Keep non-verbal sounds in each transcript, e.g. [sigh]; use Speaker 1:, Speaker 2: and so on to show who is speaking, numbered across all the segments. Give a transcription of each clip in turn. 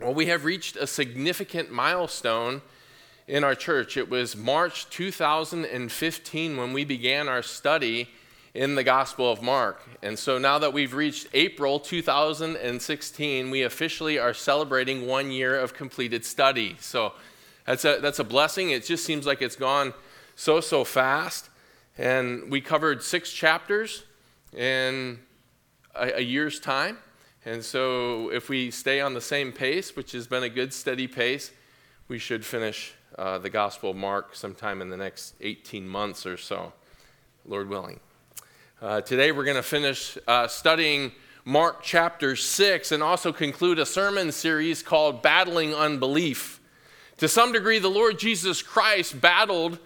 Speaker 1: Well, we have reached a significant milestone in our church. It was March 2015 when we began our study in the Gospel of Mark. And so now that we've reached April 2016, we officially are celebrating one year of completed study. So that's a, that's a blessing. It just seems like it's gone so, so fast. And we covered six chapters in a, a year's time. And so, if we stay on the same pace, which has been a good steady pace, we should finish uh, the Gospel of Mark sometime in the next 18 months or so, Lord willing. Uh, today, we're going to finish uh, studying Mark chapter 6 and also conclude a sermon series called Battling Unbelief. To some degree, the Lord Jesus Christ battled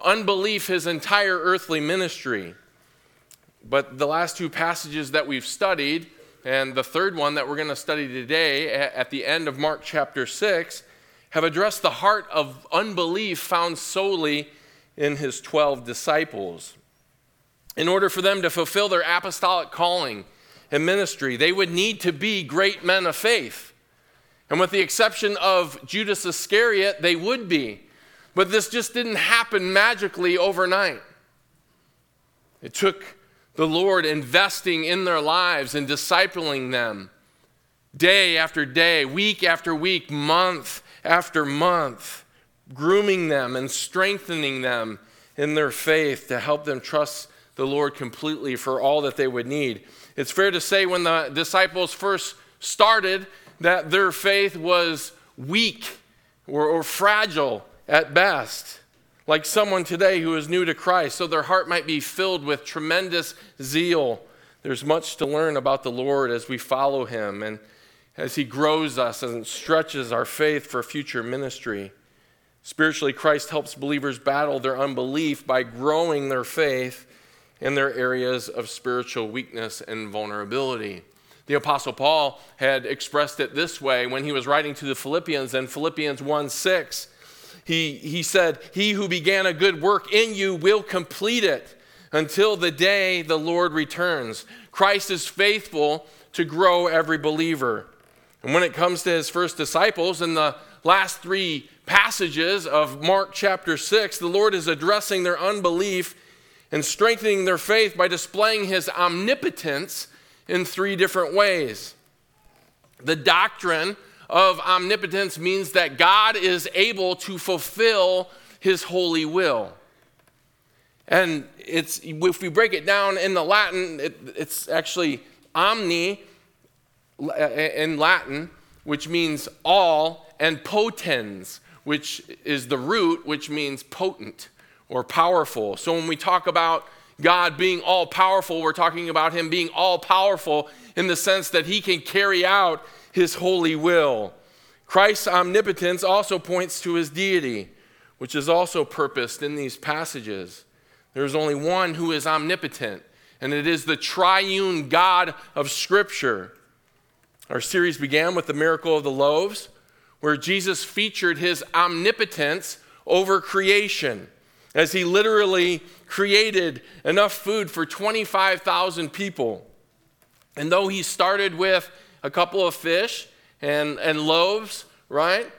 Speaker 1: unbelief his entire earthly ministry. But the last two passages that we've studied, and the third one that we're going to study today at the end of Mark chapter 6 have addressed the heart of unbelief found solely in his 12 disciples. In order for them to fulfill their apostolic calling and ministry, they would need to be great men of faith. And with the exception of Judas Iscariot, they would be. But this just didn't happen magically overnight. It took the Lord investing in their lives and discipling them day after day, week after week, month after month, grooming them and strengthening them in their faith to help them trust the Lord completely for all that they would need. It's fair to say when the disciples first started that their faith was weak or, or fragile at best like someone today who is new to Christ, so their heart might be filled with tremendous zeal. There's much to learn about the Lord as we follow him and as he grows us and stretches our faith for future ministry. Spiritually, Christ helps believers battle their unbelief by growing their faith in their areas of spiritual weakness and vulnerability. The Apostle Paul had expressed it this way when he was writing to the Philippians in Philippians 1 6 he, he said, He who began a good work in you will complete it until the day the Lord returns. Christ is faithful to grow every believer. And when it comes to his first disciples, in the last three passages of Mark chapter 6, the Lord is addressing their unbelief and strengthening their faith by displaying his omnipotence in three different ways. The doctrine of omnipotence means that God is able to fulfill his holy will. And it's, if we break it down in the Latin, it, it's actually omni uh, in Latin, which means all, and potens, which is the root, which means potent or powerful. So when we talk about God being all powerful, we're talking about Him being all powerful in the sense that He can carry out his holy will. Christ's omnipotence also points to his deity, which is also purposed in these passages. There is only one who is omnipotent, and it is the triune God of Scripture. Our series began with the miracle of the loaves, where Jesus featured his omnipotence over creation, as he literally created enough food for 25,000 people. And though he started with a couple of fish and, and loaves, right?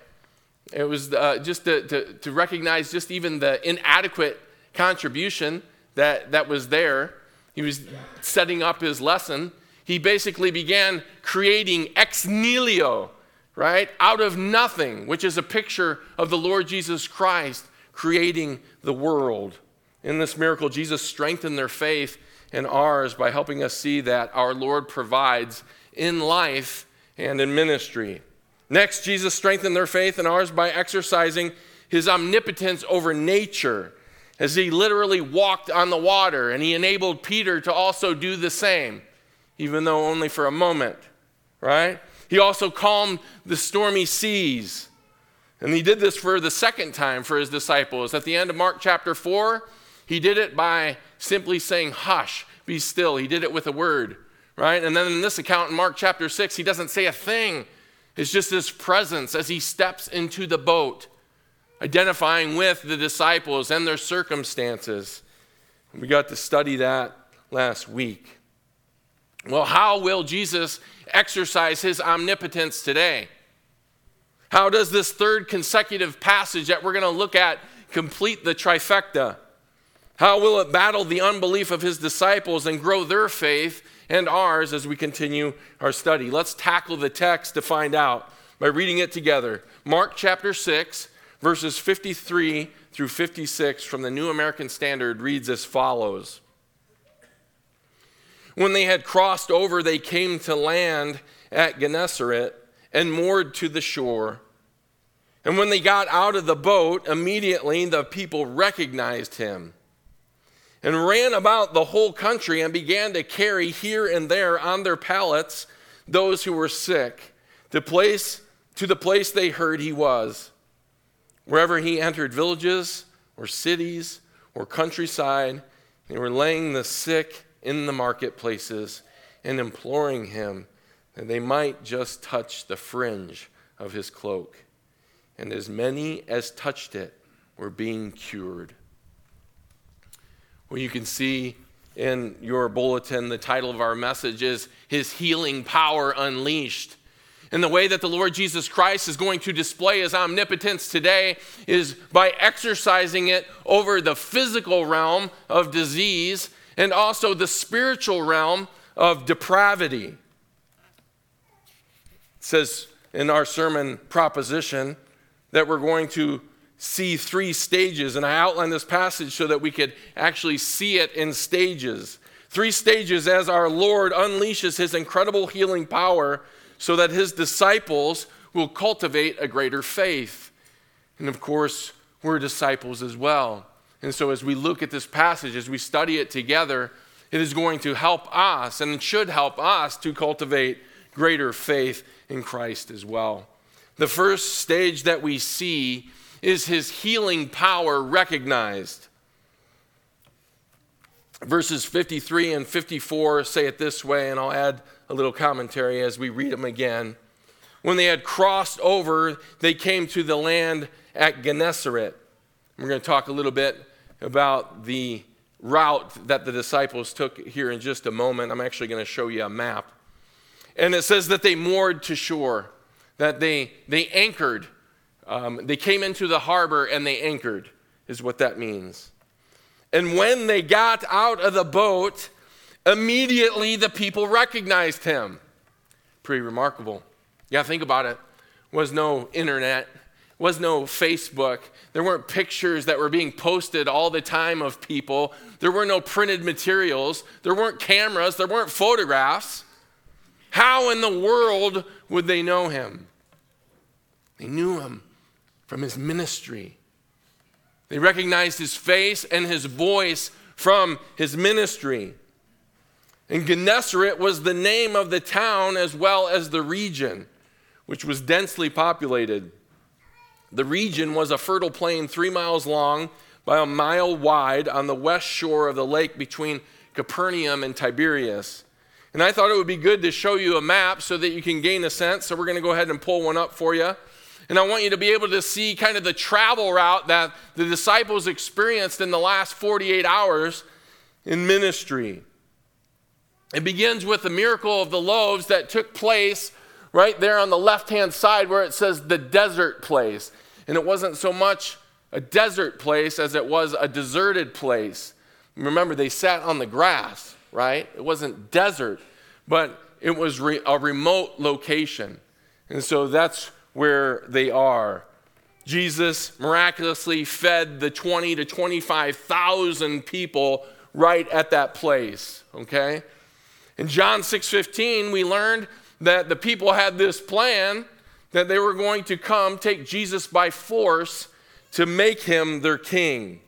Speaker 1: It was uh, just to, to, to recognize just even the inadequate contribution that, that was there. He was setting up his lesson. He basically began creating ex nihilo, right? Out of nothing, which is a picture of the Lord Jesus Christ creating the world. In this miracle, Jesus strengthened their faith and ours by helping us see that our Lord provides in life and in ministry. Next, Jesus strengthened their faith and ours by exercising his omnipotence over nature as he literally walked on the water, and he enabled Peter to also do the same, even though only for a moment, right? He also calmed the stormy seas. And he did this for the second time for his disciples. At the end of Mark chapter 4, he did it by simply saying, Hush, be still. He did it with a word right? And then in this account in Mark chapter 6, he doesn't say a thing. It's just his presence as he steps into the boat, identifying with the disciples and their circumstances. We got to study that last week. Well, how will Jesus exercise his omnipotence today? How does this third consecutive passage that we're going to look at complete the trifecta? How will it battle the unbelief of his disciples and grow their faith and ours as we continue our study? Let's tackle the text to find out by reading it together. Mark chapter 6, verses 53 through 56 from the New American Standard reads as follows When they had crossed over, they came to land at Gennesaret and moored to the shore. And when they got out of the boat, immediately the people recognized him and ran about the whole country and began to carry here and there on their pallets those who were sick to place to the place they heard he was wherever he entered villages or cities or countryside they were laying the sick in the marketplaces and imploring him that they might just touch the fringe of his cloak and as many as touched it were being cured well, you can see in your bulletin, the title of our message is His Healing Power Unleashed. And the way that the Lord Jesus Christ is going to display his omnipotence today is by exercising it over the physical realm of disease and also the spiritual realm of depravity. Says in our sermon proposition that we're going to see three stages, and I outlined this passage so that we could actually see it in stages. Three stages as our Lord unleashes his incredible healing power so that his disciples will cultivate a greater faith. And of course, we're disciples as well. And so, as we look at this passage, as we study it together, it is going to help us and it should help us to cultivate greater faith in Christ as well. The first stage that we see is his healing power recognized. Verses 53 and 54 say it this way, and I'll add a little commentary as we read them again. When they had crossed over, they came to the land at Gennesaret. We're going to talk a little bit about the route that the disciples took here in just a moment. I'm actually going to show you a map. And it says that they moored to shore, that they, they anchored um, they came into the harbor and they anchored, is what that means. And when they got out of the boat, immediately the people recognized him. Pretty remarkable. Yeah, think about it. Was no internet, was no Facebook. There weren't pictures that were being posted all the time of people. There were no printed materials. There weren't cameras. There weren't photographs. How in the world would they know him? They knew him from his ministry. They recognized his face and his voice from his ministry. And Gennesaret was the name of the town as well as the region, which was densely populated. The region was a fertile plain three miles long by a mile wide on the west shore of the lake between Capernaum and Tiberias. And I thought it would be good to show you a map so that you can gain a sense. So we're going to go ahead and pull one up for you. And I want you to be able to see kind of the travel route that the disciples experienced in the last 48 hours in ministry. It begins with the miracle of the loaves that took place right there on the left hand side where it says the desert place. And it wasn't so much a desert place as it was a deserted place. Remember, they sat on the grass, right? It wasn't desert, but it was re- a remote location. And so that's where they are. Jesus miraculously fed the 20 to 25,000 people right at that place, okay? In John 6:15, we learned that the people had this plan that they were going to come take Jesus by force to make him their king.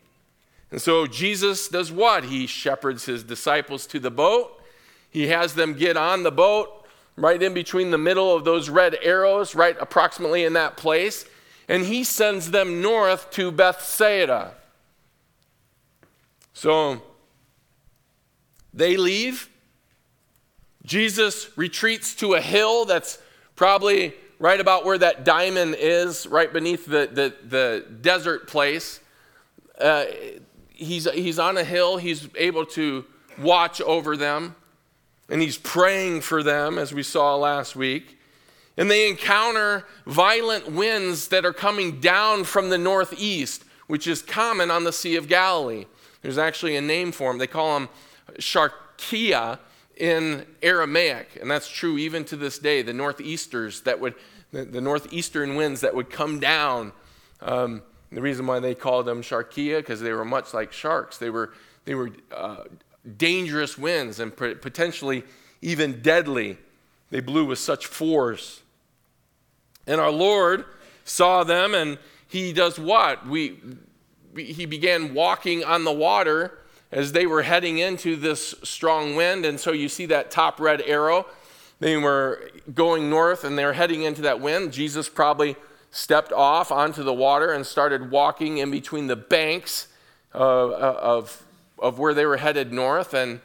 Speaker 1: And so Jesus does what? He shepherds his disciples to the boat. He has them get on the boat right in between the middle of those red arrows, right approximately in that place. And he sends them north to Bethsaida. So they leave. Jesus retreats to a hill that's probably right about where that diamond is, right beneath the, the, the desert place. Uh, he's, he's on a hill, he's able to watch over them and he's praying for them, as we saw last week. And they encounter violent winds that are coming down from the northeast, which is common on the Sea of Galilee. There's actually a name for them. They call them Sharkia in Aramaic, and that's true even to this day. The northeasters that would, the, the northeastern winds that would come down. Um, the reason why they called them Sharkia because they were much like sharks. They were they were uh, dangerous winds and potentially even deadly. They blew with such force. And our Lord saw them, and he does what? We, he began walking on the water as they were heading into this strong wind. And so you see that top red arrow. They were going north and they're heading into that wind. Jesus probably stepped off onto the water and started walking in between the banks of, of, of where they were headed north and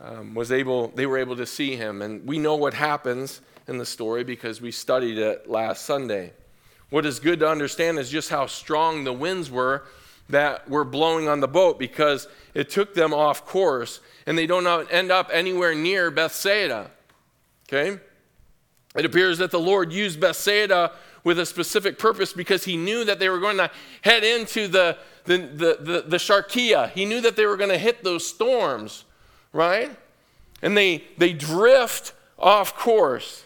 Speaker 1: um, was able, they were able to see him. And we know what happens in the story because we studied it last Sunday. What is good to understand is just how strong the winds were that were blowing on the boat because it took them off course and they don't end up anywhere near Bethsaida. Okay? It appears that the Lord used Bethsaida with a specific purpose because he knew that they were going to head into the, the, the, the, the Sharkia. He knew that they were going to hit those storms, right? And they, they drift off course.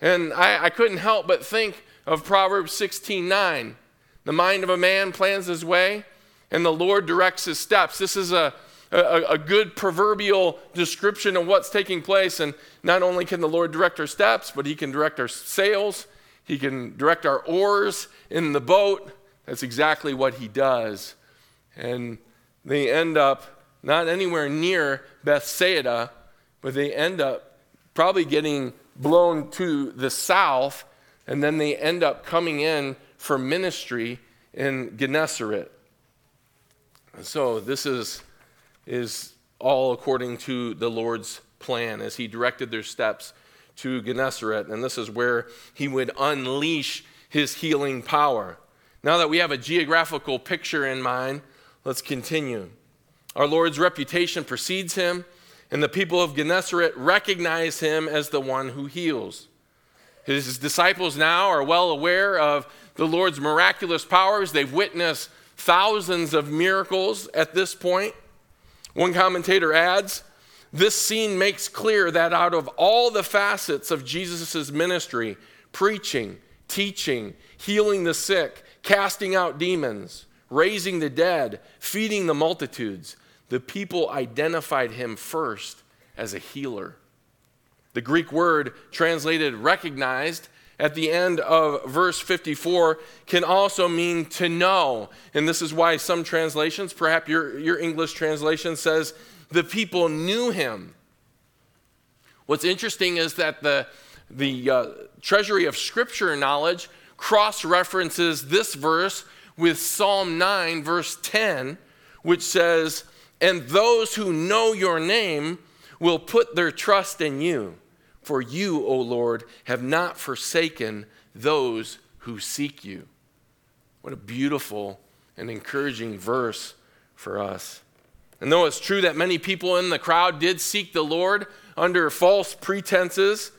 Speaker 1: And I, I couldn't help but think of Proverbs 16 9. The mind of a man plans his way, and the Lord directs his steps. This is a, a, a, good proverbial description of what's taking place. And not only can the Lord direct our steps, but he can direct our sails, he can direct our oars in the boat. That's exactly what he does. And they end up not anywhere near Bethsaida, but they end up probably getting blown to the south, and then they end up coming in for ministry in Gennesaret. And so this is, is all according to the Lord's plan as he directed their steps to Gennesaret, and this is where he would unleash his healing power. Now that we have a geographical picture in mind, let's continue. Our Lord's reputation precedes him and the people of Gennesaret recognize him as the one who heals. His disciples now are well aware of the Lord's miraculous powers. They've witnessed thousands of miracles at this point. One commentator adds, this scene makes clear that out of all the facets of Jesus' ministry, preaching, teaching, healing the sick, casting out demons, raising the dead, feeding the multitudes, the people identified him first as a healer. The Greek word translated recognized at the end of verse 54 can also mean to know. And this is why some translations, perhaps your, your English translation says, the people knew him. What's interesting is that the, the uh, treasury of scripture knowledge cross references this verse with Psalm 9, verse 10, which says, and those who know your name will put their trust in you. For you, O Lord, have not forsaken those who seek you. What a beautiful and encouraging verse for us. And though it's true that many people in the crowd did seek the Lord under false pretenses,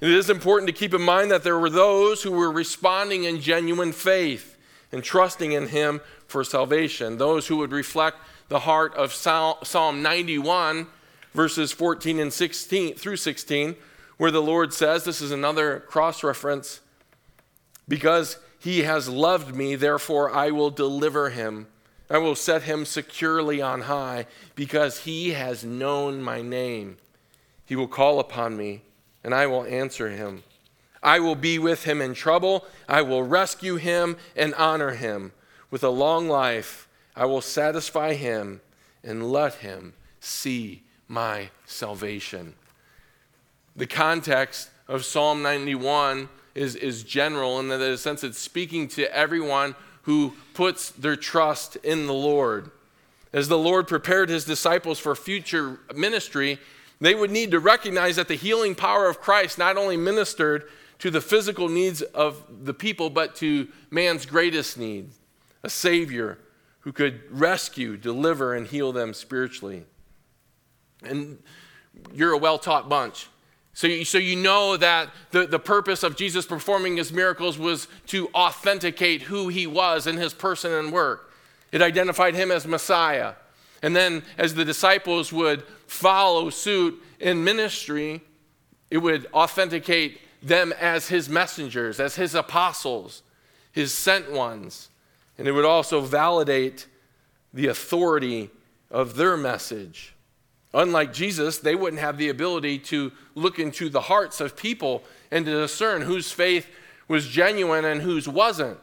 Speaker 1: it is important to keep in mind that there were those who were responding in genuine faith and trusting in Him for salvation, those who would reflect the heart of Psalm 91, verses 14 and 16 through 16, where the Lord says, this is another cross reference, because he has loved me, therefore I will deliver him. I will set him securely on high, because he has known my name. He will call upon me, and I will answer him. I will be with him in trouble. I will rescue him and honor him. With a long life, I will satisfy him and let him see my salvation. The context of Psalm 91 is, is general in the sense it's speaking to everyone who puts their trust in the Lord. As the Lord prepared his disciples for future ministry, they would need to recognize that the healing power of Christ not only ministered to the physical needs of the people, but to man's greatest need a Savior who could rescue, deliver, and heal them spiritually. And you're a well taught bunch. So you, so you know that the, the purpose of Jesus performing his miracles was to authenticate who he was in his person and work. It identified him as Messiah. And then as the disciples would follow suit in ministry, it would authenticate them as his messengers, as his apostles, his sent ones. And it would also validate the authority of their message. Unlike Jesus, they wouldn't have the ability to look into the hearts of people and to discern whose faith was genuine and whose wasn't.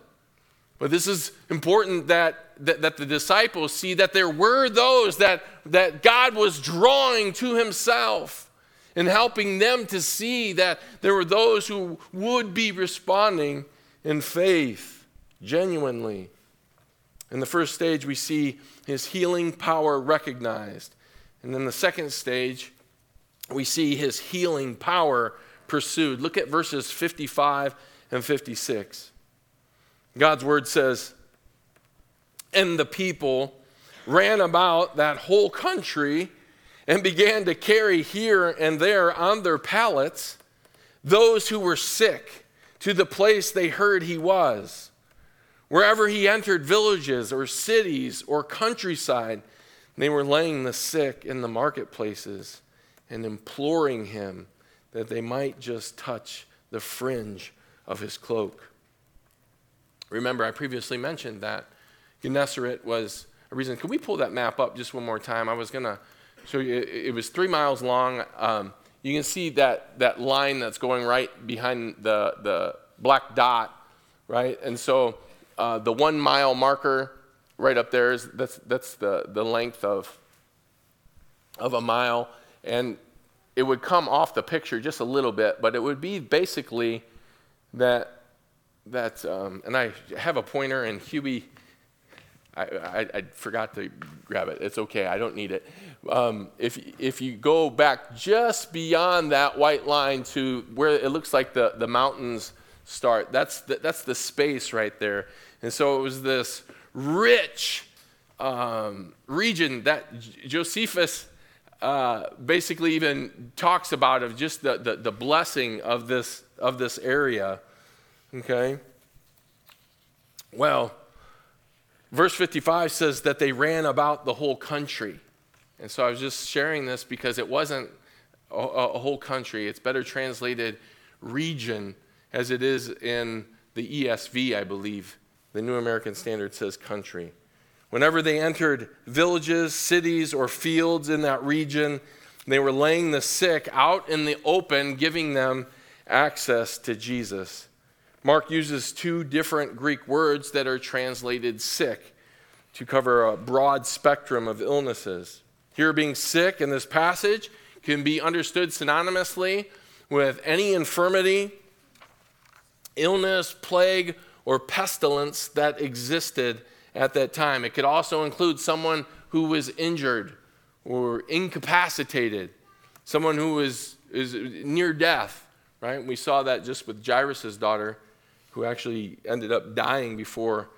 Speaker 1: But this is important that, that, that, the disciples see that there were those that, that God was drawing to himself and helping them to see that there were those who would be responding in faith, genuinely. In the first stage, we see his healing power recognized. And then the second stage, we see his healing power pursued. Look at verses 55 and 56. God's word says, And the people ran about that whole country and began to carry here and there on their pallets those who were sick to the place they heard he was. Wherever he entered villages or cities or countryside, they were laying the sick in the marketplaces and imploring him that they might just touch the fringe of his cloak. Remember, I previously mentioned that Gennesaret was a reason. Could we pull that map up just one more time? I was going to show you, it, was three miles long. Um, you can see that, that line that's going right behind the, the black dot, right? And so uh, the one mile marker right up there is that's, that's the, the length of, of a mile. And it would come off the picture just a little bit, but it would be basically that, that um, and I have a pointer, and Hubie, I, I, I, forgot to grab it. It's okay, I don't need it. Um, if, if you go back just beyond that white line to where it looks like the, the mountains start, that's the, that's the space right there. And so it was this rich um, region that Josephus uh, basically even talks about of just the, the, the blessing of this, of this area. Okay? Well, verse 55 says that they ran about the whole country. And so I was just sharing this because it wasn't a, a whole country. It's better translated region as it is in the ESV, I believe. The New American Standard says country. Whenever they entered villages, cities, or fields in that region, they were laying the sick out in the open, giving them access to Jesus. Mark uses two different Greek words that are translated sick to cover a broad spectrum of illnesses. Here, being sick in this passage can be understood synonymously with any infirmity, illness, plague, or pestilence that existed at that time. It could also include someone who was injured or incapacitated, someone who was is near death, right? We saw that just with Jairus' daughter, who actually ended up dying before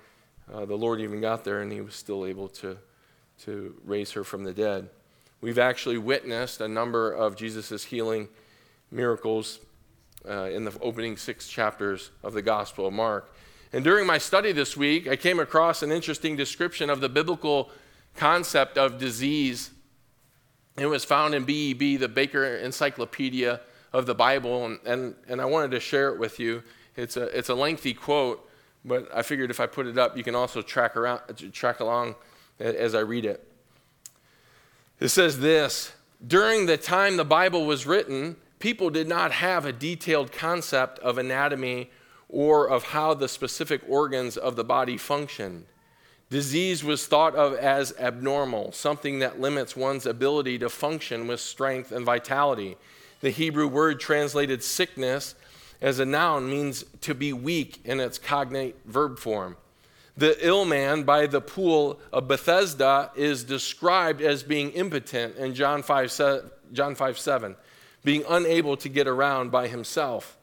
Speaker 1: uh, the Lord even got there, and he was still able to, to raise her from the dead. We've actually witnessed a number of Jesus' healing miracles uh, in the opening six chapters of the Gospel of Mark. And during my study this week, I came across an interesting description of the biblical concept of disease. It was found in BEB, the Baker Encyclopedia of the Bible, and, and, and I wanted to share it with you. It's a, it's a lengthy quote, but I figured if I put it up, you can also track, around, track along as I read it. It says this During the time the Bible was written, people did not have a detailed concept of anatomy or of how the specific organs of the body function. Disease was thought of as abnormal, something that limits one's ability to function with strength and vitality. The Hebrew word translated sickness as a noun means to be weak in its cognate verb form. The ill man by the pool of Bethesda is described as being impotent in John 5, John 5 7, being unable to get around by himself.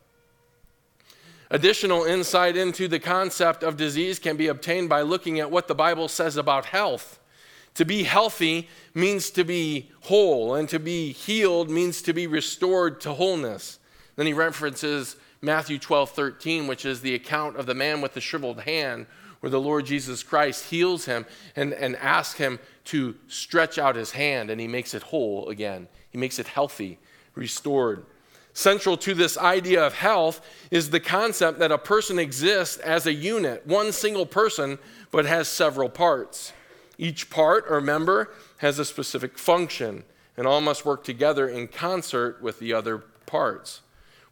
Speaker 1: Additional insight into the concept of disease can be obtained by looking at what the Bible says about health. To be healthy means to be whole, and to be healed means to be restored to wholeness. Then he references Matthew 12, 13, which is the account of the man with the shriveled hand, where the Lord Jesus Christ heals him and, and asks him to stretch out his hand, and he makes it whole again. He makes it healthy, restored. Central to this idea of health is the concept that a person exists as a unit, one single person, but has several parts. Each part or member has a specific function, and all must work together in concert with the other parts.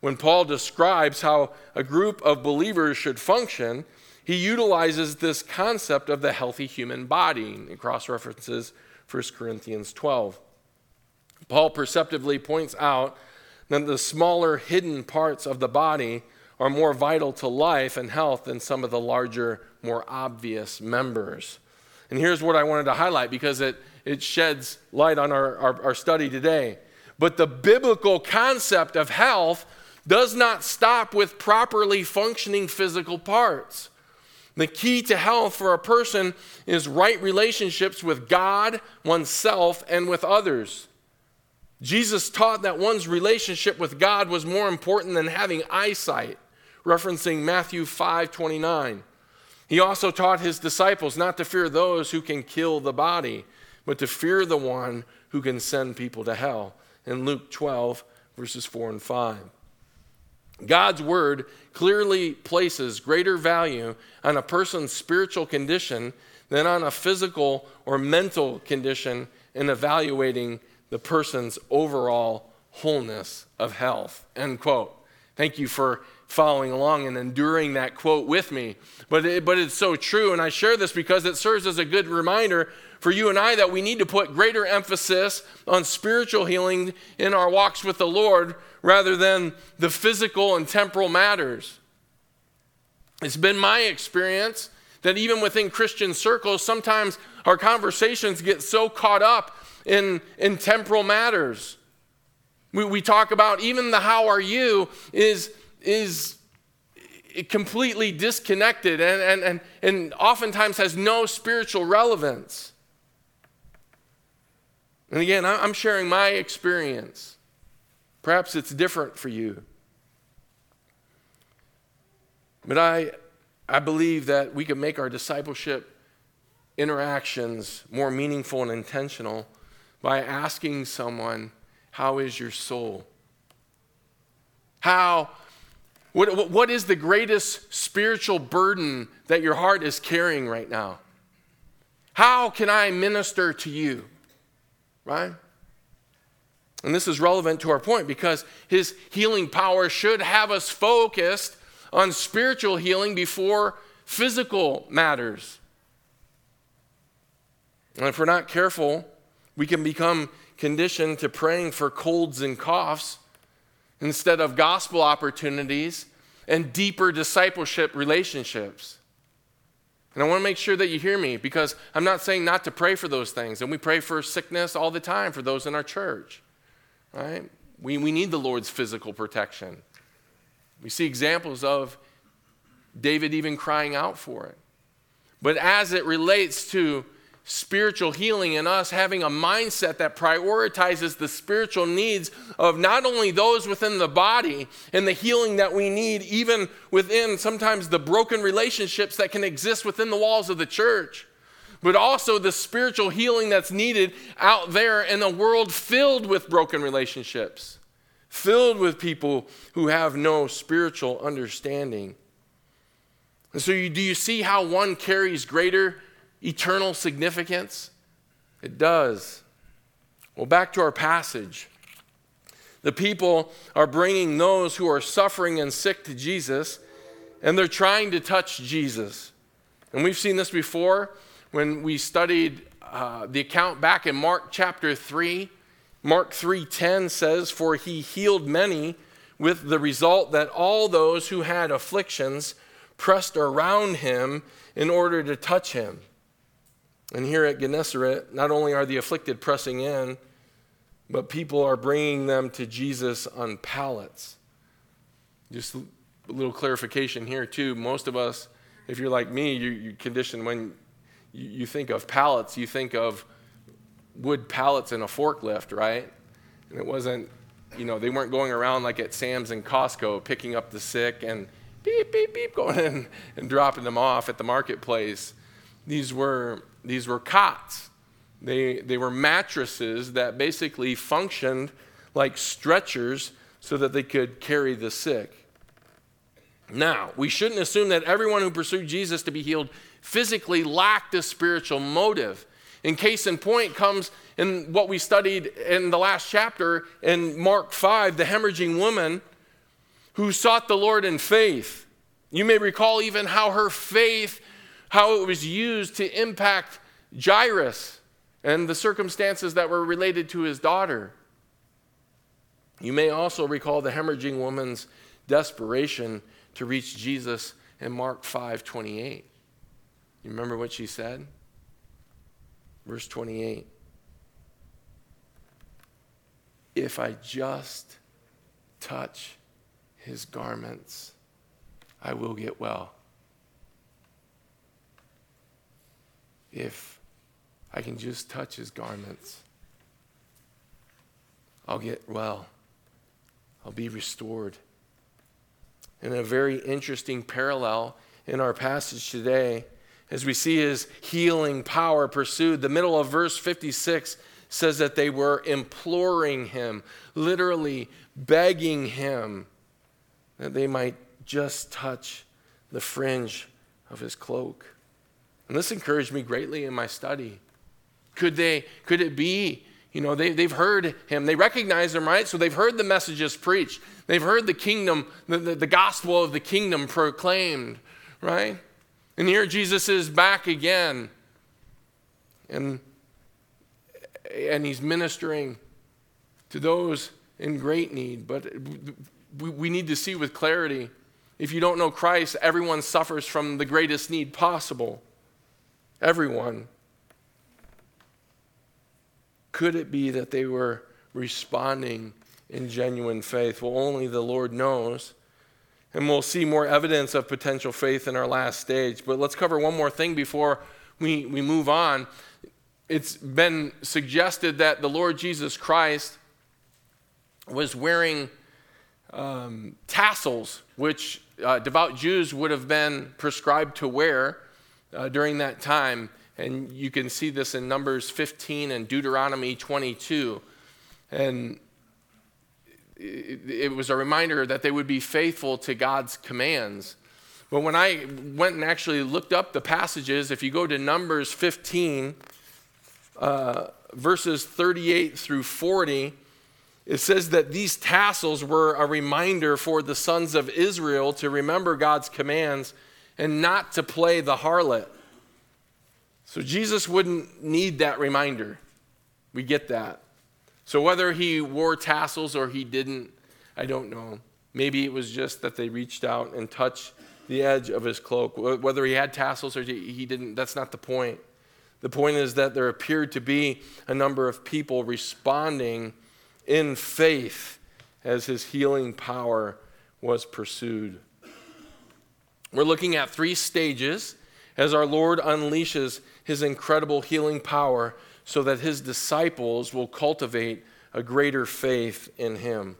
Speaker 1: When Paul describes how a group of believers should function, he utilizes this concept of the healthy human body. It cross references 1 Corinthians 12. Paul perceptively points out that the smaller hidden parts of the body are more vital to life and health than some of the larger, more obvious members. And here's what I wanted to highlight because it, it sheds light on our, our, our study today. But the biblical concept of health does not stop with properly functioning physical parts. The key to health for a person is right relationships with God, oneself, and with others. Jesus taught that one's relationship with God was more important than having eyesight, referencing Matthew 5 29. He also taught his disciples not to fear those who can kill the body, but to fear the one who can send people to hell, in Luke 12, verses 4 and 5. God's word clearly places greater value on a person's spiritual condition than on a physical or mental condition in evaluating the person's overall wholeness of health. End quote. Thank you for following along and enduring that quote with me. But, it, but it's so true, and I share this because it serves as a good reminder for you and I that we need to put greater emphasis on spiritual healing in our walks with the Lord rather than the physical and temporal matters. It's been my experience that even within Christian circles, sometimes our conversations get so caught up in, in temporal matters. We, we talk about even the how are you is, is completely disconnected and, and, and, and oftentimes has no spiritual relevance. And again, I'm sharing my experience. Perhaps it's different for you. But I, I believe that we can make our discipleship interactions more meaningful and intentional by asking someone, How is your soul? How, what, what is the greatest spiritual burden that your heart is carrying right now? How can I minister to you? Right? And this is relevant to our point because his healing power should have us focused on spiritual healing before physical matters. And if we're not careful, we can become conditioned to praying for colds and coughs instead of gospel opportunities and deeper discipleship relationships. And I want to make sure that you hear me because I'm not saying not to pray for those things. And we pray for sickness all the time for those in our church, right? We, we need the Lord's physical protection. We see examples of David even crying out for it. But as it relates to spiritual healing and us having a mindset that prioritizes the spiritual needs of not only those within the body and the healing that we need, even within sometimes the broken relationships that can exist within the walls of the church, but also the spiritual healing that's needed out there in a world filled with broken relationships, filled with people who have no spiritual understanding. And so, you, do you see how one carries greater? Eternal significance? It does. Well, back to our passage. The people are bringing those who are suffering and sick to Jesus, and they're trying to touch Jesus. And we've seen this before when we studied uh, the account back in Mark chapter 3. Mark 3:10 says, "For he healed many, with the result that all those who had afflictions pressed around him in order to touch him." And here at Gennesaret, not only are the afflicted pressing in, but people are bringing them to Jesus on pallets. Just a little clarification here, too. Most of us, if you're like me, you, you conditioned when you, you think of pallets, you think of wood pallets in a forklift, right? And it wasn't, you know, they weren't going around like at Sam's and Costco picking up the sick and beep, beep, beep, [laughs] going in and dropping them off at the marketplace. These were, these were cots. They, they were mattresses that basically functioned like stretchers so that they could carry the sick. Now, we shouldn't assume that everyone who pursued Jesus to be healed physically lacked a spiritual motive. In case in point comes in what we studied in the last chapter in Mark 5, the hemorrhaging woman who sought the Lord in faith. You may recall even how her faith, how it was used to impact Jairus and the circumstances that were related to his daughter. You may also recall the hemorrhaging woman's desperation to reach Jesus in Mark 5 28. You remember what she said? Verse 28. If I just touch his garments, I will get well. If I can just touch his garments, I'll get well. I'll be restored. And a very interesting parallel in our passage today, as we see his healing power pursued, the middle of verse 56 says that they were imploring him, literally begging him that they might just touch the fringe of his cloak. And this encouraged me greatly in my study. Could they, could it be, you know, they, they've heard him, they recognize him, right? So they've heard the messages preached. They've heard the kingdom, the, the, the gospel of the kingdom proclaimed, right? And here Jesus is back again. And, and he's ministering to those in great need. But we, we need to see with clarity if you don't know Christ, everyone suffers from the greatest need possible. Everyone. Could it be that they were responding in genuine faith? Well, only the Lord knows. And we'll see more evidence of potential faith in our last stage. But let's cover one more thing before we, we move on. It's been suggested that the Lord Jesus Christ was wearing um, tassels, which uh, devout Jews would have been prescribed to wear uh, during that time. And you can see this in Numbers 15 and Deuteronomy 22. And it, was a reminder that they would be faithful to God's commands. But when I went and actually looked up the passages, if you go to Numbers 15, uh, verses 38 through 40, it says that these tassels were a reminder for the sons of Israel to remember God's commands and not to play the harlot. So Jesus wouldn't need that reminder. We get that. So whether he wore tassels or he didn't, I don't know. Maybe it was just that they reached out and touched the edge of his cloak. Whether he had tassels or he didn't, that's not the point. The point is that there appeared to be a number of people responding in faith as his healing power was pursued. We're looking at three stages as our Lord unleashes his incredible healing power so that his disciples will cultivate a greater faith in him.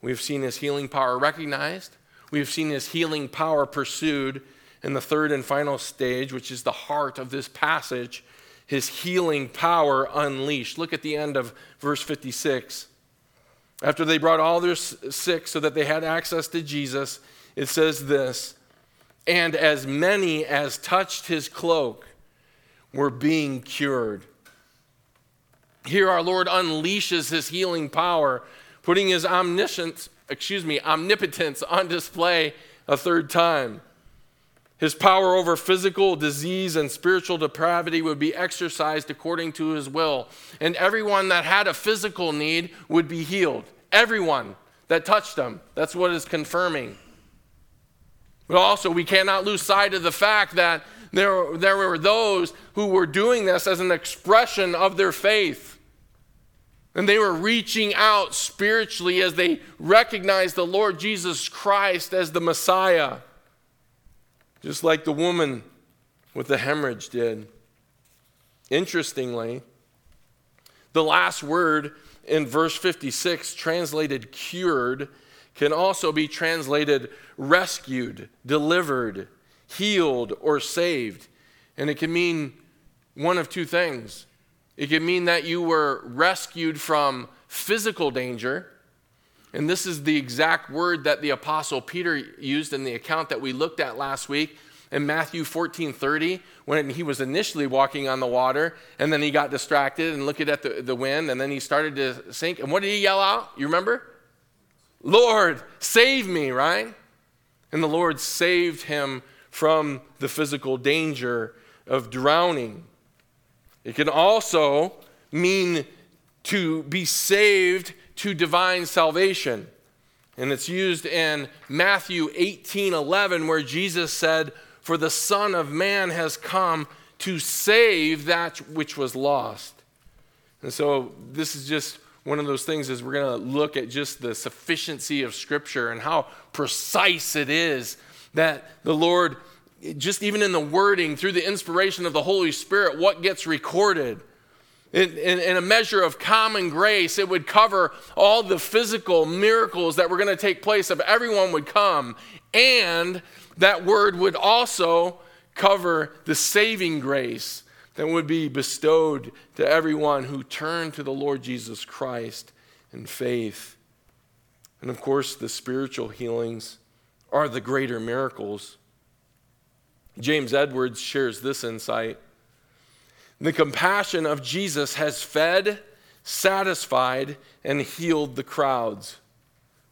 Speaker 1: We've seen his healing power recognized, we've seen his healing power pursued. In the third and final stage, which is the heart of this passage, his healing power unleashed. Look at the end of verse 56. After they brought all their sick so that they had access to Jesus, it says this And as many as touched his cloak were being cured. Here, our Lord unleashes his healing power, putting his omniscience, excuse me, omnipotence on display a third time. His power over physical disease and spiritual depravity would be exercised according to his will. And everyone that had a physical need would be healed. Everyone that touched him. That's what is confirming. But also, we cannot lose sight of the fact that there, there were those who were doing this as an expression of their faith. And they were reaching out spiritually as they recognized the Lord Jesus Christ as the Messiah just like the woman with the hemorrhage did. Interestingly, the last word in verse 56, translated cured, can also be translated rescued, delivered, healed, or saved. And it can mean one of two things. It can mean that you were rescued from physical danger. And this is the exact word that the Apostle Peter used in the account that we looked at last week in Matthew 14 30, when he was initially walking on the water, and then he got distracted and looked at the, the wind, and then he started to sink. And what did he yell out? You remember? Lord, save me, right? And the Lord saved him from the physical danger of drowning. It can also mean to be saved to divine salvation. And it's used in Matthew 18 11, where Jesus said, For the Son of Man has come to save that which was lost. And so this is just one of those things is we're going to look at just the sufficiency of scripture and how precise it is that the Lord just even in the wording, through the inspiration of the Holy Spirit, what gets recorded. In, in, in, a measure of common grace, it would cover all the physical miracles that were going to take place if everyone would come. And that word would also cover the saving grace that would be bestowed to everyone who turned to the Lord Jesus Christ in faith. And of course, the spiritual healings are the greater miracles. James Edwards shares this insight. The compassion of Jesus has fed, satisfied, and healed the crowds.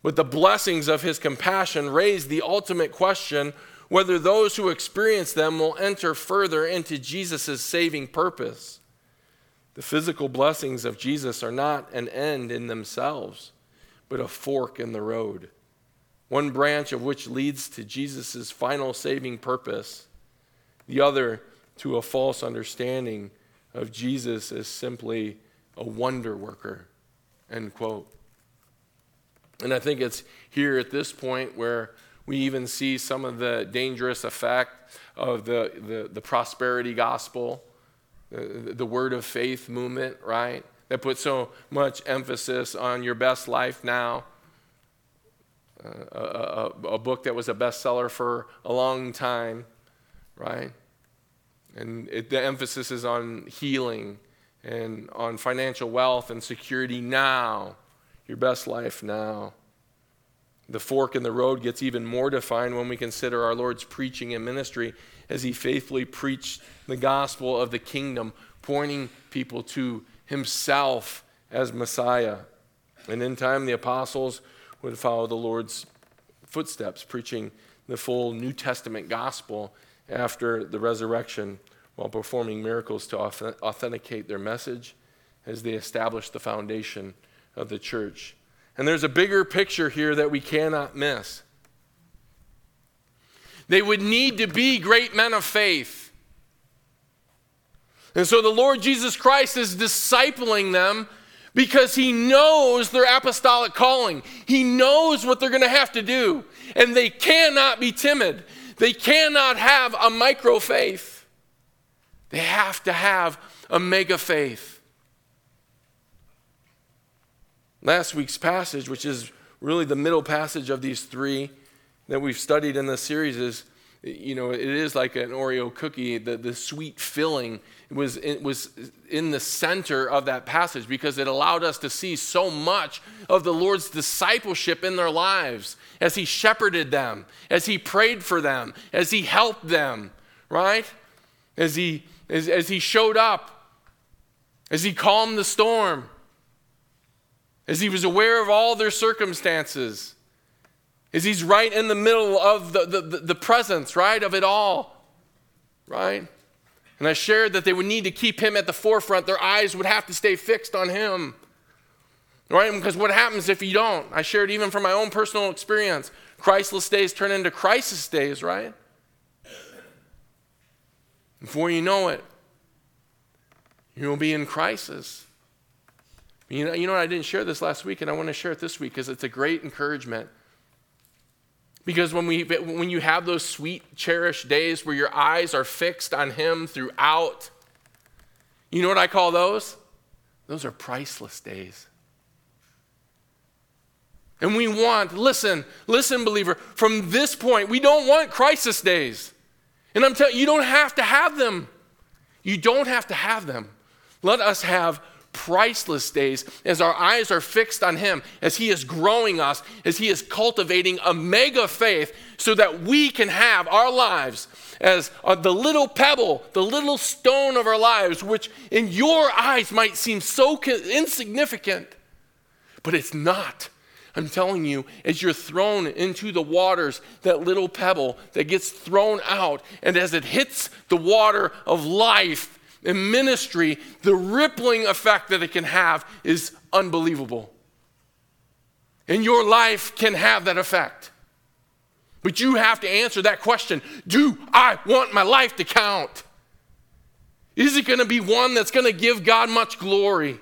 Speaker 1: But the blessings of his compassion raise the ultimate question whether those who experience them will enter further into Jesus' saving purpose. The physical blessings of Jesus are not an end in themselves, but a fork in the road, one branch of which leads to Jesus' final saving purpose the other to a false understanding of Jesus as simply a wonder worker. End quote. And I think it's here at this point where we even see some of the dangerous effect of the, the, the prosperity gospel, the, the word of faith movement, right? That puts so much emphasis on your best life now. Uh, a, a, a book that was a bestseller for a long time, right? And it, the emphasis is on healing and on financial wealth and security now, your best life now. The fork in the road gets even more defined when we consider our Lord's preaching and ministry as he faithfully preached the gospel of the kingdom, pointing people to himself as Messiah. And in time, the apostles would follow the Lord's footsteps, preaching the full New Testament gospel after the resurrection while performing miracles to authenticate their message as they established the foundation of the church. And there's a bigger picture here that we cannot miss. They would need to be great men of faith. And so the Lord Jesus Christ is discipling them because he knows their apostolic calling. He knows what they're going to have to do. And they cannot be timid. They cannot have a micro faith. They have to have a mega faith. Last week's passage, which is really the middle passage of these three that we've studied in this series, is you know, it is like an Oreo cookie. The, the sweet filling was, it was in the center of that passage because it allowed us to see so much of the Lord's discipleship in their lives as He shepherded them, as He prayed for them, as He helped them, right? As He, as, as he showed up, as He calmed the storm, as He was aware of all their circumstances as he's right in the middle of the, the, the, presence, right, of it all, right? And I shared that they would need to keep him at the forefront. Their eyes would have to stay fixed on him, right? Because what happens if you don't? I shared even from my own personal experience. Christless days turn into crisis days, right? Before you know it, you'll be in crisis. You know, you know what? I didn't share this last week, and I want to share it this week because it's a great encouragement. Because when, we, when you have those sweet, cherished days where your eyes are fixed on Him throughout, You know what I call those? Those are priceless days. And we want, listen, listen, believer, from this point, we don't want crisis days. And I'm telling you, you don't have to have them. You don't have to have them. Let us have priceless days as our eyes are fixed on Him, as He is growing us, as He is cultivating a mega faith so that we can have our lives as the little pebble, the little stone of our lives, which in your eyes might seem so insignificant, but it's not. I'm telling you, as you're thrown into the waters, that little pebble that gets thrown out, and as it hits the water of life and ministry, the rippling effect that it can have is unbelievable. And your life can have that effect. But you have to answer that question Do I want my life to count? Is it going to be one that's going to give God much glory?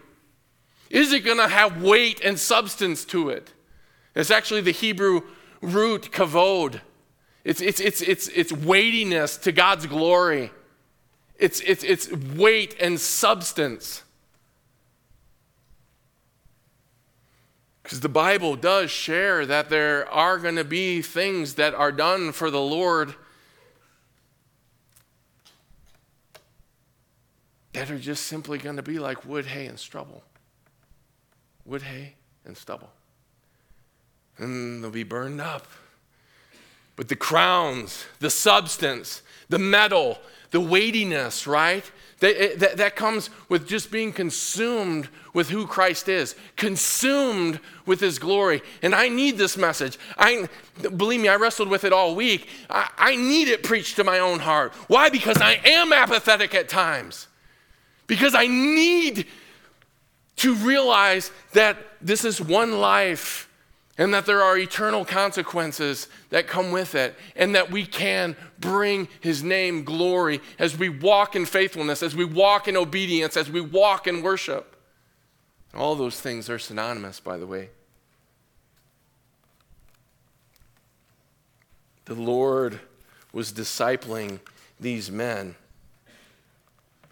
Speaker 1: Is it going to have weight and substance to it? It's actually the Hebrew root kavod. It's, it's, it's, it's, it's weightiness to God's glory. It's, it's, it's weight and substance. Because the Bible does share that there are going to be things that are done for the Lord that are just simply going to be like wood, hay, and stubble. Wood, hay, and stubble and they'll be burned up. But the crowns, the substance, the metal, the weightiness, right? That, eh, that, that, comes with just being consumed with who Christ is, consumed with his glory. And I need this message. I, believe me, I wrestled with it all week. I, I need it preached to my own heart. Why? Because I am apathetic at times. Because I need to realize that this is one life and that there are eternal consequences that come with it, and that we can bring his name glory as we walk in faithfulness, as we walk in obedience, as we walk in worship. All those things are synonymous, by the way. The Lord was discipling these men.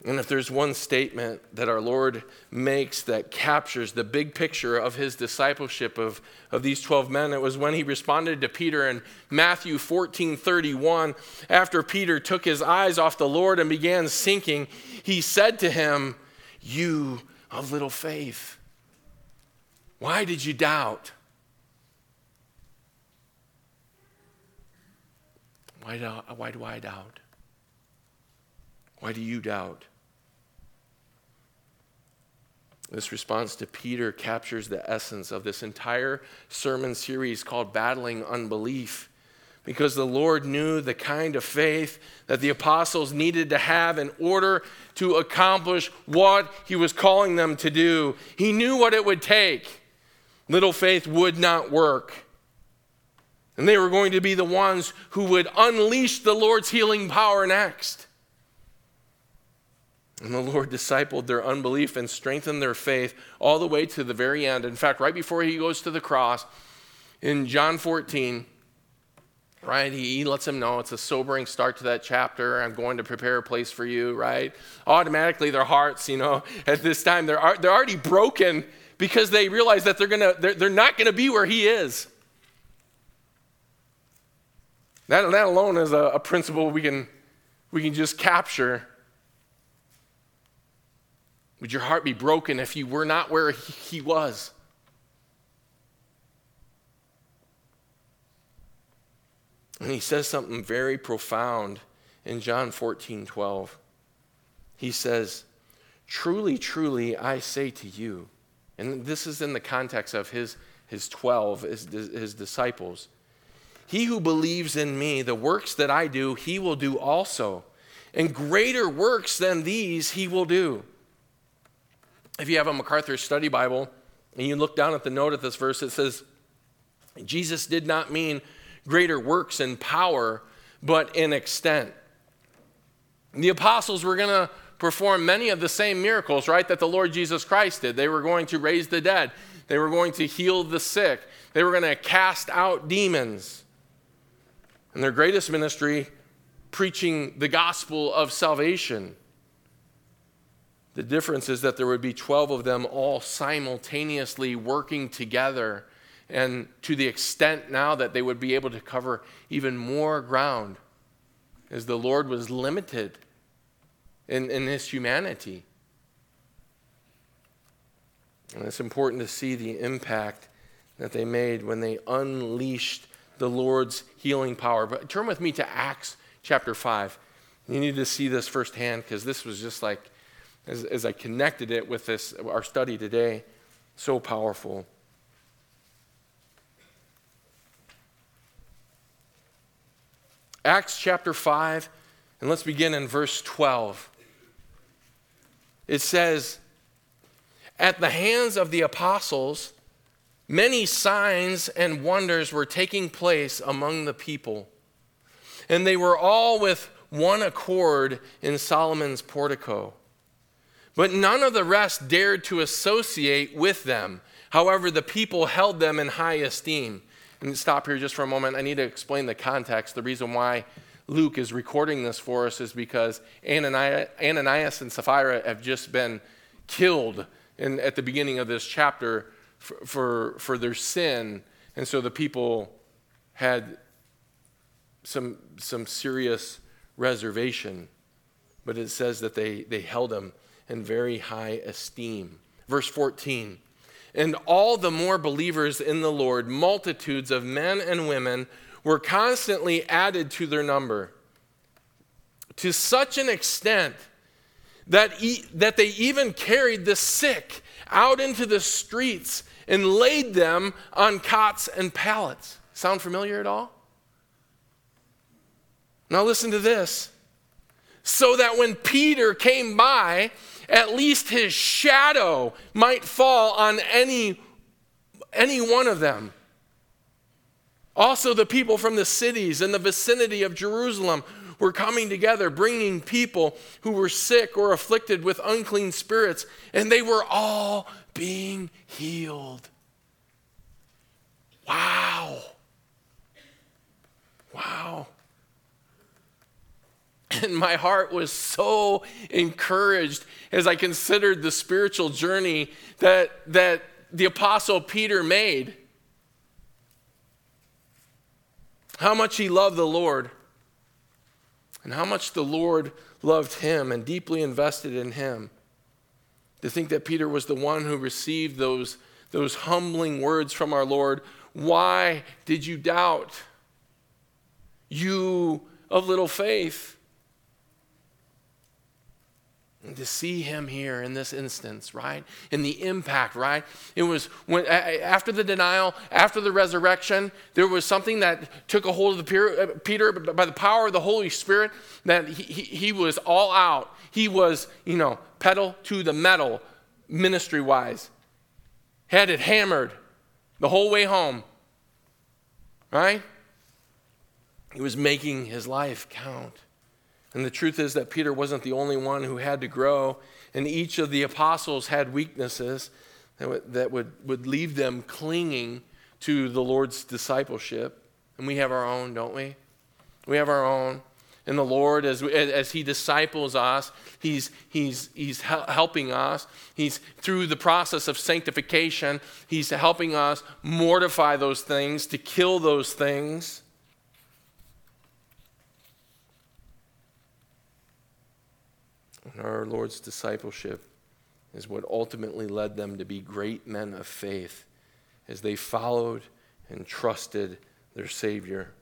Speaker 1: And if there's one statement that our Lord makes that captures the big picture of his discipleship of, of these 12 men, it was when he responded to Peter in Matthew 14 31. After Peter took his eyes off the Lord and began sinking, he said to him, You of little faith, why did you doubt? Why do, why do I doubt? Why do you doubt? This response to Peter captures the essence of this entire sermon series called Battling Unbelief. Because the Lord knew the kind of faith that the apostles needed to have in order to accomplish what he was calling them to do. He knew what it would take. Little faith would not work. And they were going to be the ones who would unleash the Lord's healing power next. And the Lord discipled their unbelief and strengthened their faith all the way to the very end. In fact, right before he goes to the cross, in John 14, right, he, lets them know it's a sobering start to that chapter. I'm going to prepare a place for you, right? Automatically, their hearts, you know, [laughs] at this time, they're, they're already broken because they realize that they're, gonna, they're, they're not going to be where he is. That, that alone is a, a principle we can, we can just capture would your heart be broken if you were not where he was? And he says something very profound in John 14 12. He says, Truly, truly, I say to you, and this is in the context of his, his 12, his, his disciples. He who believes in me, the works that I do, he will do also. And greater works than these he will do if you have a MacArthur Study Bible and you look down at the note of this verse, it says, Jesus did not mean greater works and power, but in extent. The apostles were going to perform many of the same miracles, right, that the Lord Jesus Christ did. They were going to raise the dead, they were going to heal the sick, they were going to cast out demons. And their greatest ministry, preaching the gospel of salvation. The difference is that there would be 12 of them all simultaneously working together, and to the extent now that they would be able to cover even more ground, as the Lord was limited in, in his humanity. And it's important to see the impact that they made when they unleashed the Lord's healing power. But turn with me to Acts chapter 5. You need to see this firsthand because this was just like, as, as I connected it with this, our study today, so powerful. Acts chapter 5, and let's begin in verse 12. It says, At the hands of the apostles, many signs and wonders were taking place among the people. And they were all with one accord in Solomon's portico. But none of the rest dared to associate with them. However, the people held them in high esteem. And stop here just for a moment. I need to explain the context. The reason why Luke is recording this for us is because Ananias and Sapphira have just been killed in, at the beginning of this chapter for, for, for their sin. And so the people had some, some serious reservation. But it says that they, they held him in very high esteem. Verse 14 And all the more believers in the Lord, multitudes of men and women, were constantly added to their number to such an extent that, e- that they even carried the sick out into the streets and laid them on cots and pallets. Sound familiar at all? Now, listen to this. So that when Peter came by, at least his shadow might fall on any, any one of them. Also, the people from the cities in the vicinity of Jerusalem were coming together, bringing people who were sick or afflicted with unclean spirits, and they were all being healed. Wow. Wow. [laughs] And my heart was so encouraged as I considered the spiritual journey that, that the Apostle Peter made. How much he loved the Lord, and how much the Lord loved him and deeply invested in him. To think that Peter was the one who received those, those humbling words from our Lord Why did you doubt? You of little faith. To see him here in this instance, right? In the impact, right? It was when after the denial, after the resurrection, there was something that took a hold of the uh, Peter by the power of the Holy Spirit that he, he, he was all out. He was, you know, pedal to the metal, ministry wise. Had it hammered the whole way home, right? He was making his life count. And the truth is that Peter wasn't the only one who had to grow, and each of the apostles had weaknesses that would, that would, would leave them clinging to the Lord's discipleship. And we have our own, don't we? We have our own. And the Lord, as, as He disciples us, He's, he's, he's helping us. He's through the process of sanctification, He's helping us mortify those things, to kill those things. And our Lord's discipleship is what ultimately led them to be great men of faith as they followed and trusted their Savior.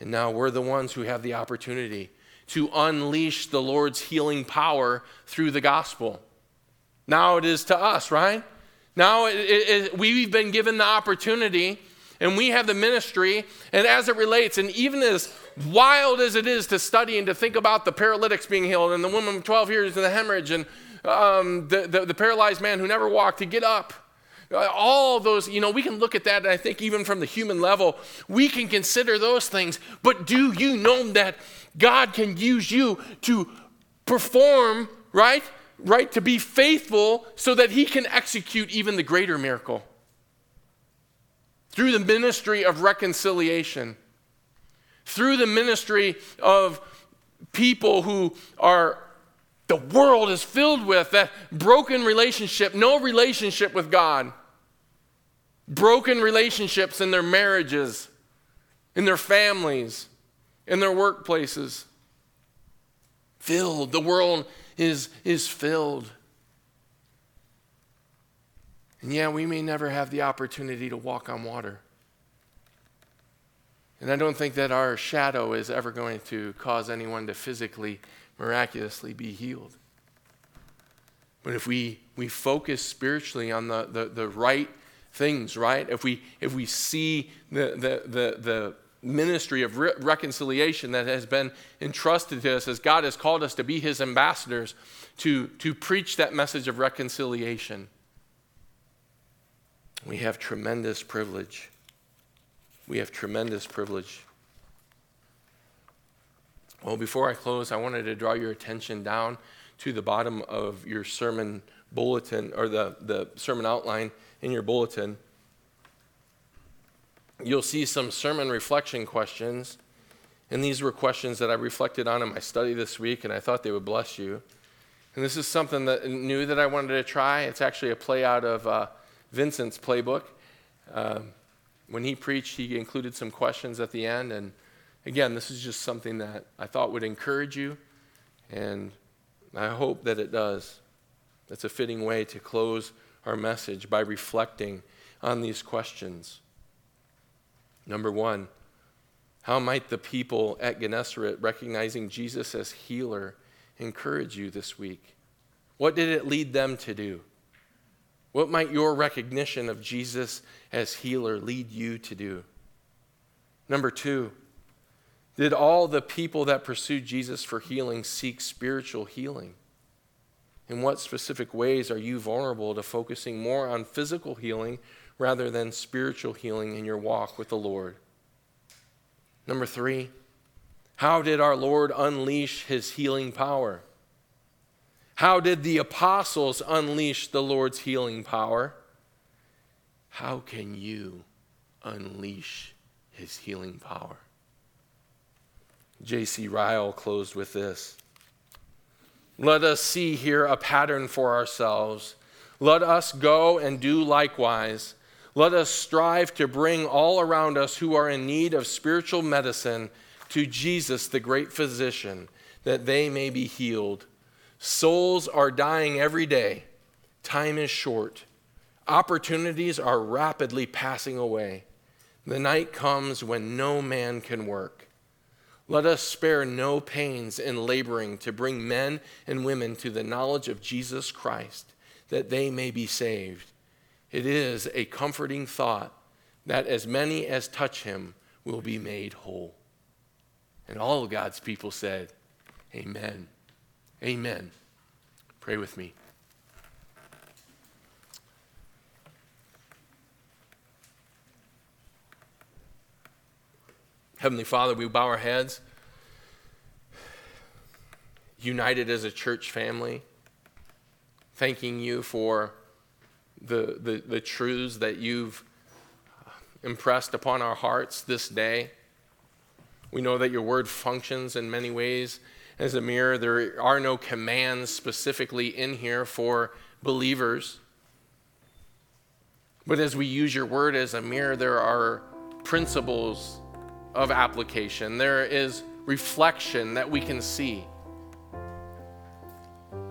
Speaker 1: And now we're the ones who have the opportunity to unleash the Lord's healing power through the gospel. Now it is to us, right? Now it, it, it, we've been given the opportunity and we have the ministry. And as it relates, and even as wild as it is to study and to think about the paralytics being healed and the woman of 12 years and the hemorrhage and um, the, the, the paralyzed man who never walked to get up, uh, all those, you know, we can look at that, and I think even from the human level, we can consider those things. But do you know that God can use you to perform, right? Right? To be faithful so that He can execute even the greater miracle through the ministry of reconciliation, through the ministry of people who are the world is filled with that broken relationship, no relationship with God. Broken relationships in their marriages, in their families, in their workplaces. Filled. The world is, is filled. And yeah, we may never have the opportunity to walk on water. And I don't think that our shadow is ever going to cause anyone to physically, miraculously be healed. But if we, we focus spiritually on the, the, the right things, right? If we, if we see the, the, the, the ministry of re- reconciliation that has been entrusted to us as God has called us to be his ambassadors to, to preach that message of reconciliation. We have tremendous privilege. We have tremendous privilege. Well, before I close, I wanted to draw your attention down to the bottom of your sermon bulletin or the, the sermon outline in your bulletin you'll see some sermon reflection questions. And these were questions that I reflected on in my study this week, and I thought they would bless you. And this is something that new that I wanted to try. It's actually a play out of uh, Vincent's playbook. Uh, when he preached, he included some questions at the end. And again, this is just something that I thought would encourage you, and I hope that it does. It's a fitting way to close our message by reflecting on these questions. Number one, how might the people at Gennesaret, recognizing Jesus as healer, encourage you this week? What did it lead them to do? What might your recognition of Jesus as healer lead you to do? Number two, did all the people that pursued Jesus for healing seek spiritual healing? In what specific ways are you vulnerable to focusing more on physical healing rather than spiritual healing in your walk with the Lord. Number three, how did our Lord unleash his healing power? How did the apostles unleash the Lord's healing power? How can you unleash his healing power? J.C. Ryle closed with this Let us see here a pattern for ourselves. Let us go and do likewise let us strive to bring all around us who are in need of spiritual medicine to Jesus, the great physician, that they may be healed. Souls are dying every day. Time is short. Opportunities are rapidly passing away. The night comes when no man can work. Let us spare no pains in laboring to bring men and women to the knowledge of Jesus Christ, that they may be saved. It is a comforting thought that as many as touch him will be made whole. And all God's people said, Amen. Amen. Pray with me. Heavenly Father, we bow our heads, united as a church family, thanking you for the, the, the truths that you've impressed upon our hearts this day. We know that your word functions in many ways as a mirror. There are no commands specifically in here for believers. But as we use your word as a mirror, there are principles of application, there is reflection that we can see.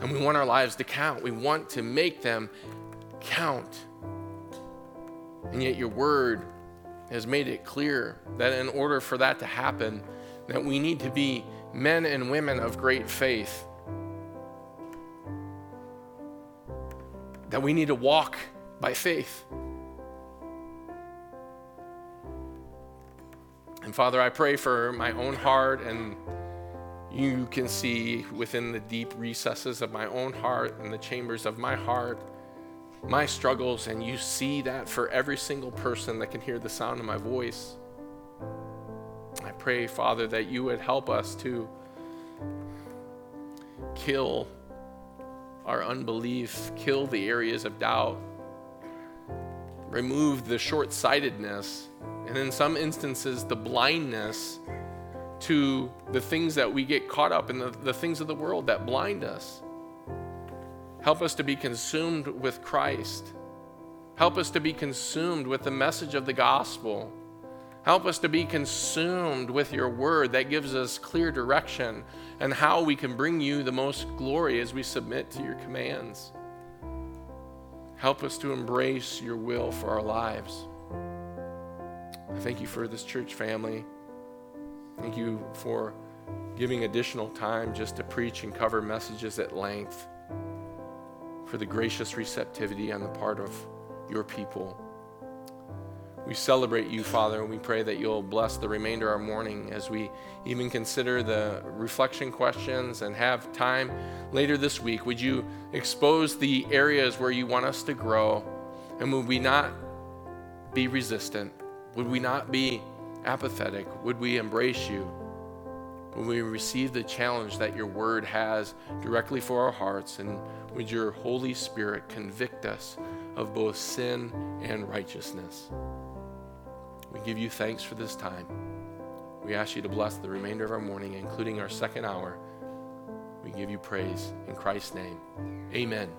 Speaker 1: And we want our lives to count. We want to make them count. And yet, your word has made it clear that in order for that to happen, that we need to be men and women of great faith. That we need to walk by faith. And Father, I pray for my own heart, and you can see within the deep recesses of my own heart and the chambers of my heart my struggles, and you see that for every single person that can hear the sound of my voice. I pray, Father, that you would help us to kill our unbelief, kill the areas of doubt, remove the short sightedness, and in some instances, the blindness to the things that we get caught up in, the, the things of the world that blind us. Help us to be consumed with Christ. Help us to be consumed with the message of the gospel. Help us to be consumed with your word that gives us clear direction and how we can bring you the most glory as we submit to your commands. Help us to embrace your will for our lives. I thank you for this church family. Thank you for giving additional time just to preach and cover messages at length, for the gracious receptivity on the part of your people. We celebrate you, Father, and we pray that you'll bless the remainder of our morning as we even consider the reflection questions and have time later this week. Would you expose the areas where you want us to grow? And would we not be resistant? Would we not be apathetic? Would we embrace you? Would we receive the challenge that your word has directly for our hearts? And would your Holy Spirit convict us of both sin and righteousness? We give you thanks for this time. We ask you to bless the remainder of our morning, including our second hour. We give you praise in Christ's name. Amen.